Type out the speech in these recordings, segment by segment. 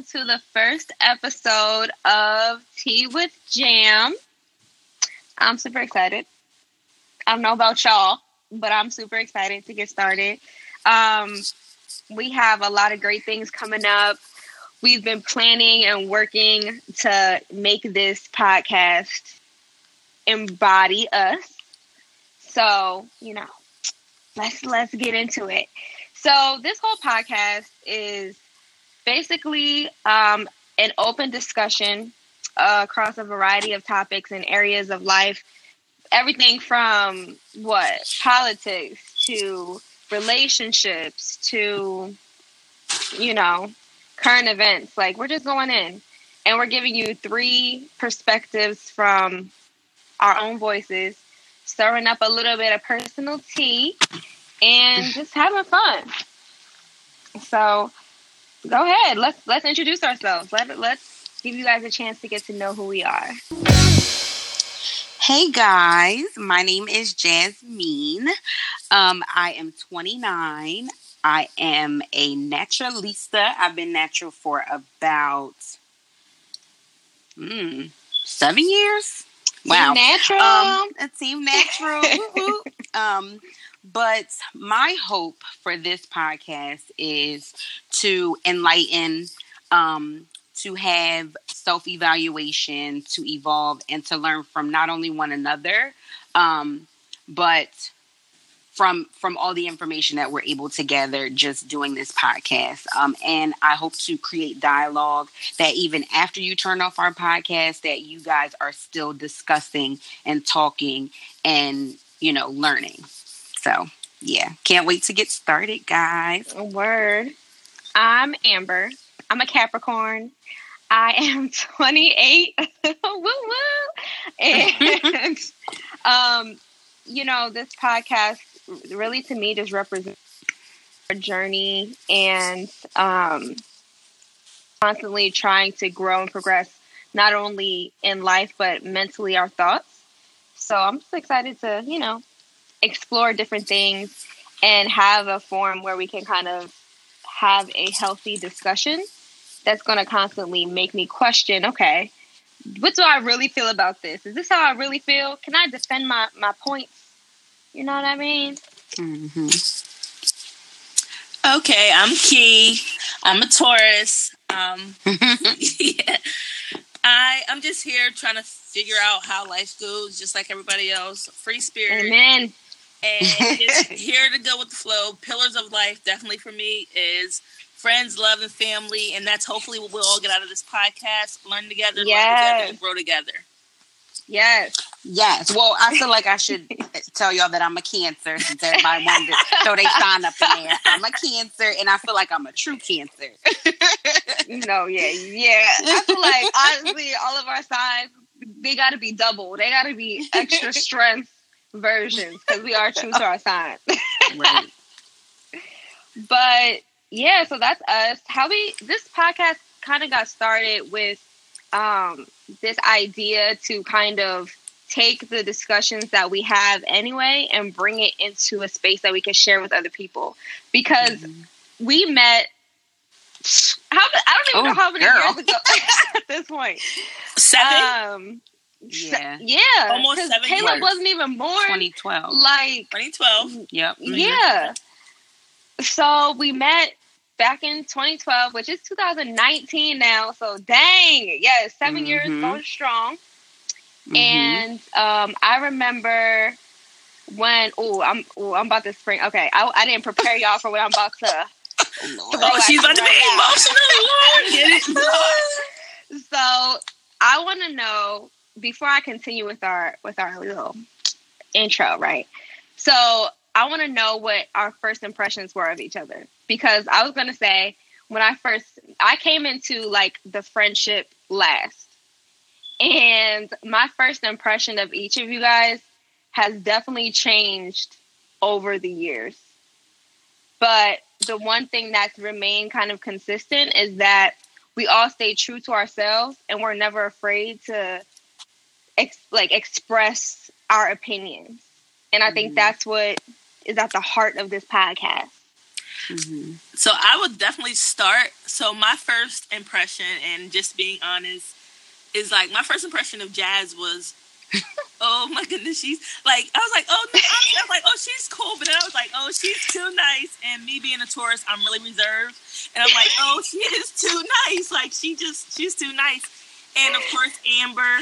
Welcome to the first episode of Tea with Jam. I'm super excited. I don't know about y'all, but I'm super excited to get started. Um, we have a lot of great things coming up. We've been planning and working to make this podcast embody us. So, you know, let's let's get into it. So, this whole podcast is basically um, an open discussion uh, across a variety of topics and areas of life. Everything from what politics to relationships to, you know, current events. Like, we're just going in and we're giving you three perspectives from our own voices, stirring up a little bit of personal tea, and just having fun. So, go ahead. Let's let's introduce ourselves. Let let's give you guys a chance to get to know who we are. Hey guys, my name is Jasmine. Um, I am 29. I am a naturalista. I've been natural for about mm, seven years. Wow, natural. Um, it seemed natural. um, but my hope for this podcast is to enlighten, um, to have self evaluation, to evolve, and to learn from not only one another, um, but from from all the information that we're able to gather just doing this podcast. Um, and i hope to create dialogue that even after you turn off our podcast that you guys are still discussing and talking and you know learning so yeah. Can't wait to get started guys. Word. I'm amber. I'm a capricorn. I am 28 woo woo and um you know this podcast really to me just represents our journey and um, constantly trying to grow and progress not only in life but mentally our thoughts. So i'm just excited to you know explore different things and have a forum where we can kind of have a healthy discussion that's going to constantly make me question okay what do i really feel about this is this how i really feel can i defend my my points you know what I mean? Mm-hmm. Okay, I'm Key. I'm a Taurus. Um, yeah. I I'm just here trying to figure out how life goes, just like everybody else. Free spirit. Amen. And just here to go with the flow. Pillars of life, definitely for me, is friends, love, and family, and that's hopefully what we'll all get out of this podcast. Learn together, yes. learn together, and grow together. Yes. Yes. Well, I feel like I should tell y'all that I'm a cancer since everybody wanted to throw they sign up in there. I'm a cancer and I feel like I'm a true cancer. no, yeah, yeah. I feel like honestly, all of our signs, they gotta be double. They gotta be extra strength versions because we are true to our sign. right. But yeah, so that's us. How we this podcast kind of got started with um this idea to kind of take the discussions that we have anyway and bring it into a space that we can share with other people because mm-hmm. we met how, I don't even oh, know how many girl. years ago at this point. Seven. Um, yeah, yeah, almost seven. Caleb years. wasn't even born. 2012. Like 2012. Yep. Mm-hmm. Yeah. So we met back in 2012, which is 2019 now. So dang, yeah, 7 mm-hmm. years going strong. Mm-hmm. And um, I remember when oh I'm ooh, I'm about to spring. Okay, I, I didn't prepare y'all for what I'm about to. Oh, oh she's about to be emotional. Lord, so I want to know before I continue with our with our little intro, right? So I want to know what our first impressions were of each other because I was to say when I first I came into like the friendship last. And my first impression of each of you guys has definitely changed over the years. But the one thing that's remained kind of consistent is that we all stay true to ourselves and we're never afraid to ex- like express our opinions. And I think mm-hmm. that's what is at the heart of this podcast. Mm-hmm. So I would definitely start. So my first impression, and just being honest, is like my first impression of Jazz was, oh my goodness, she's like I was like, oh no, I was like, oh she's cool, but then I was like, oh she's too nice. And me being a Taurus, I'm really reserved, and I'm like, oh she is too nice. Like she just she's too nice. And of course Amber,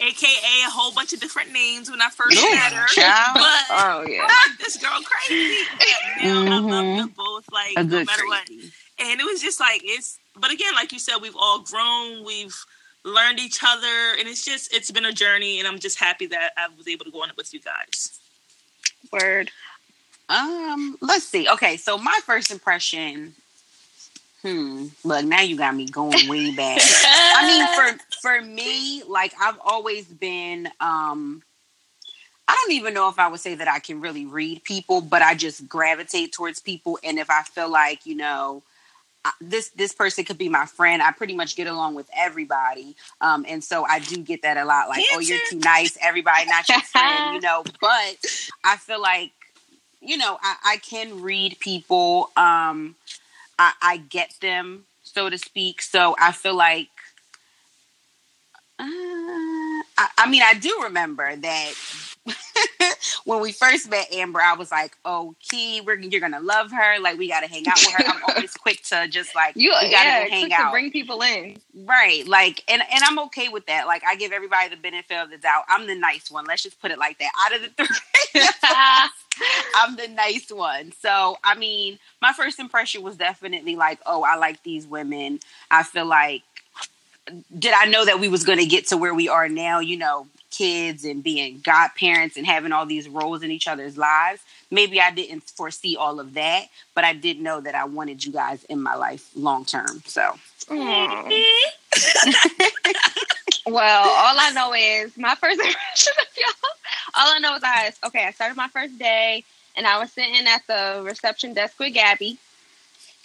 aka a whole bunch of different names when I first Ooh, met her. But oh yeah, like, this girl crazy. But now mm-hmm. I love them both. Like no matter crazy. what. And it was just like it's. But again, like you said, we've all grown. We've learned each other, and it's just it's been a journey. And I'm just happy that I was able to go on it with you guys. Word. Um. Let's see. Okay, so my first impression Hmm. Look, now you got me going way back. I mean, for for me, like I've always been um I don't even know if I would say that I can really read people, but I just gravitate towards people and if I feel like, you know, this this person could be my friend. I pretty much get along with everybody, um, and so I do get that a lot. Like, Can't oh, you're too nice. Everybody not your friend, you know. But I feel like, you know, I, I can read people. Um, I, I get them, so to speak. So I feel like uh, I, I mean, I do remember that when we first met Amber, I was like, "Oh, Key, we're you're gonna love her. Like, we gotta hang out with her." I'm always quick to just like you we gotta yeah, hang out, bring people in, right? Like, and and I'm okay with that. Like, I give everybody the benefit of the doubt. I'm the nice one. Let's just put it like that. Out of the three, I'm the nice one. So, I mean, my first impression was definitely like, "Oh, I like these women. I feel like." Did I know that we was going to get to where we are now, you know, kids and being godparents and having all these roles in each other's lives. Maybe I didn't foresee all of that, but I did know that I wanted you guys in my life long term. So. well, all I know is my first impression of y'all. All I know is I okay. I started my first day, and I was sitting at the reception desk with Gabby,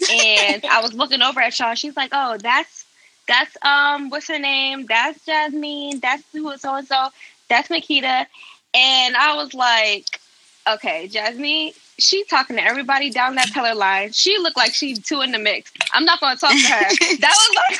and I was looking over at y'all. She's like, "Oh, that's that's um what's her name? That's Jasmine. That's who so and so. That's Makita. And I was like, okay, Jasmine, she's talking to everybody down that color line. She looked like she two in the mix. I'm not gonna talk to her. that was like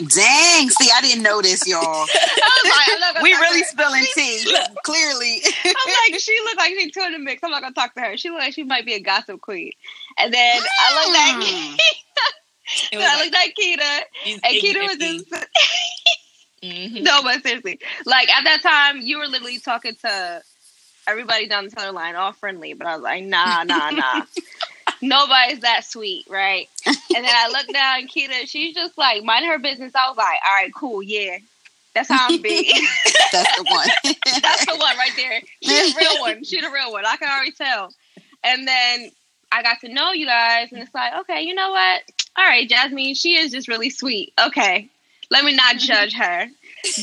Dang, see, I didn't notice y'all. Like, we really spilling tea, clearly. I'm like, she looked like she two in the mix. I'm not gonna talk to her. She looked like she might be a gossip queen. And then I looked at hmm. I looked at Kita, and Kita was just. mm-hmm. No, but seriously, like at that time, you were literally talking to everybody down the center line, all friendly. But I was like, nah, nah, nah. Nobody's that sweet, right? And then I looked down, and Kita, she's just like minding her business. I was like, all right, cool, yeah. That's how I'm being. That's the one. That's the one right there. She's a real one. She's a real one. I can already tell. And then I got to know you guys, and it's like, okay, you know what? all right, Jasmine, she is just really sweet. Okay, let me not judge her.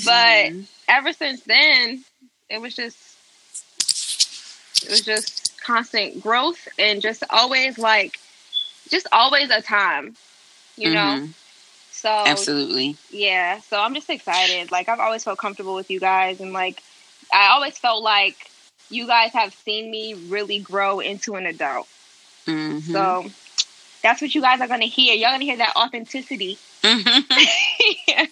But mm-hmm. ever since then, it was just it was just constant growth and just always like just always a time, you mm-hmm. know. So absolutely, yeah. So I'm just excited. Like I've always felt comfortable with you guys, and like I always felt like you guys have seen me really grow into an adult. Mm-hmm. So that's what you guys are going to hear. You're going to hear that authenticity. Mm-hmm.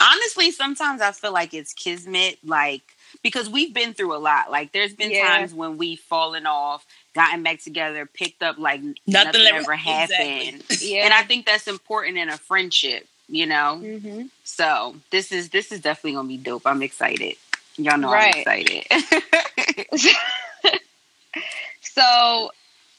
Honestly, sometimes I feel like it's kismet, like because we've been through a lot. Like there's been yeah. times when we've fallen off, gotten back together, picked up like nothing, nothing ever happened. Exactly. Yeah. And I think that's important in a friendship, you know. Mm-hmm. So this is this is definitely gonna be dope. I'm excited. Y'all know right. I'm excited. so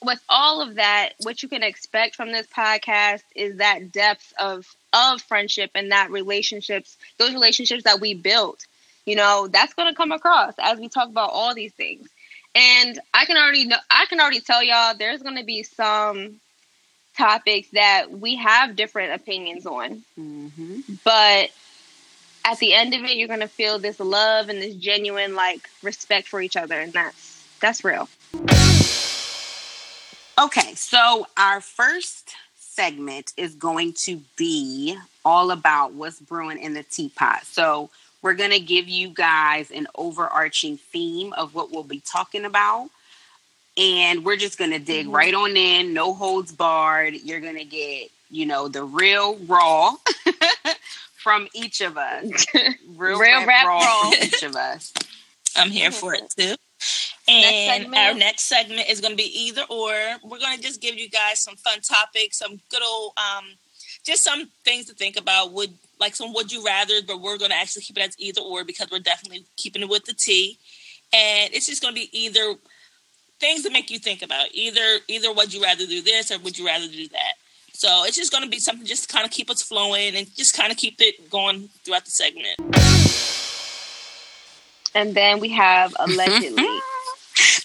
with all of that, what you can expect from this podcast is that depth of of friendship and that relationships, those relationships that we built. You know, that's going to come across as we talk about all these things. And I can already know, I can already tell y'all there's going to be some topics that we have different opinions on. Mm-hmm. But at the end of it, you're going to feel this love and this genuine like respect for each other, and that's that's real. Okay, so our first segment is going to be all about what's brewing in the teapot. So we're going to give you guys an overarching theme of what we'll be talking about. and we're just gonna dig Mhm. right on in, no holds barred. You're gonna get, you know, the real raw from each of us. Real, Real rap, rap raw. from each of us. I'm here for it too. And segment? our next segment is going to be either or. We're going to just give you guys some fun topics, some good old, um, just some things to think about. Would like some would you rather, but we're going to actually keep it as either or because we're definitely keeping it with the T. And it's just going to be either things to make you think about. Either either would you rather do this or would you rather do that. So it's just going to be something just to kind of keep us flowing and just kind of keep it going throughout the segment. and then we have allegedly.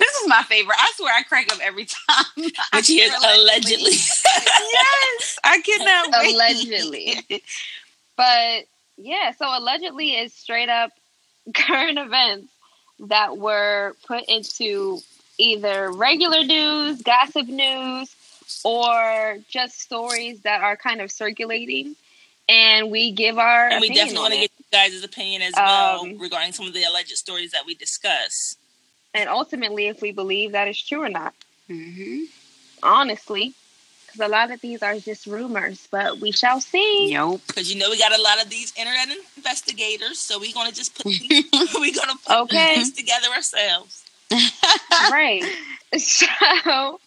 This is my favorite. I swear I crack up every time. Which is hear allegedly. yes, I cannot wait. Allegedly. But yeah, so allegedly is straight up current events that were put into either regular news, gossip news, or just stories that are kind of circulating. And we give our and we definitely want to get you guys' opinion as well Um, regarding some of the alleged stories that we discuss. And ultimately if we believe that is true or not. hmm Honestly, because a lot of these are just rumors, but we shall see. Yep. Because you know we got a lot of these internet investigators, so we're gonna just put these, we're gonna put Okay. these together ourselves. right. So,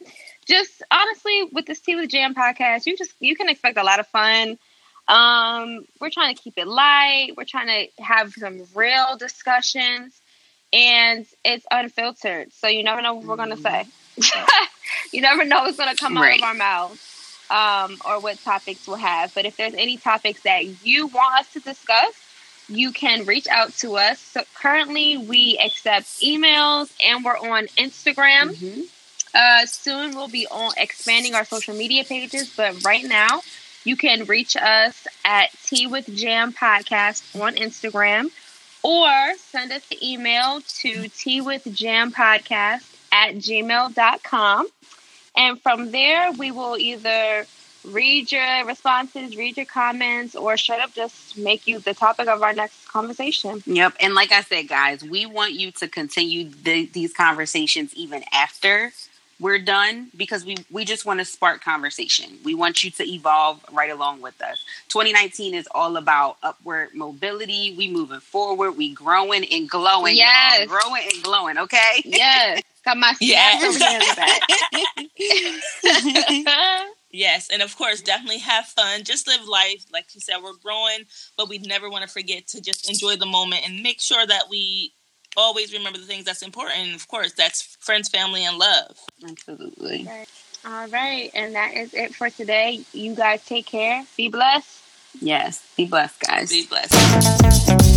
just honestly, with this Tea with Jam podcast, you just you can expect a lot of fun. Um, we're trying to keep it light. We're trying to have some real discussions, and it's unfiltered. So you never know what we're gonna say. you never know what's gonna come out of our mouths. Um, or what topics we'll have. But if there's any topics that you want us to discuss, you can reach out to us. So currently, we accept emails and we're on Instagram. Mhm. Uh, soon, we'll be on expanding our social media pages, but right now, you can reach us at Tea with Jam Podcast on Instagram or send us an email to Tea with Jam Podcast at gmail.com. And from there, we will either read your responses, read your comments, or straight up just make you the topic of our next conversation. Yep. And like I said, guys, we want you to continue the, these conversations even after we're done because we, we just want to spark conversation. We want you to evolve right along with us. 2019 is all about upward mobility. We moving forward. We growing and glowing. y'all. Yes. Growing and glowing. Okay. Yes, got my Yeah. snaps over here in the back. Yes, and of course, definitely have fun. Just live life, like you said. We're growing, but we never want to forget to just enjoy the moment and make sure that we always remember the things that's important. Of course, that's friends, family, and love. Absolutely. All right, and that is it for today. You guys take care. Be blessed. Yes. Be blessed, guys. Be blessed.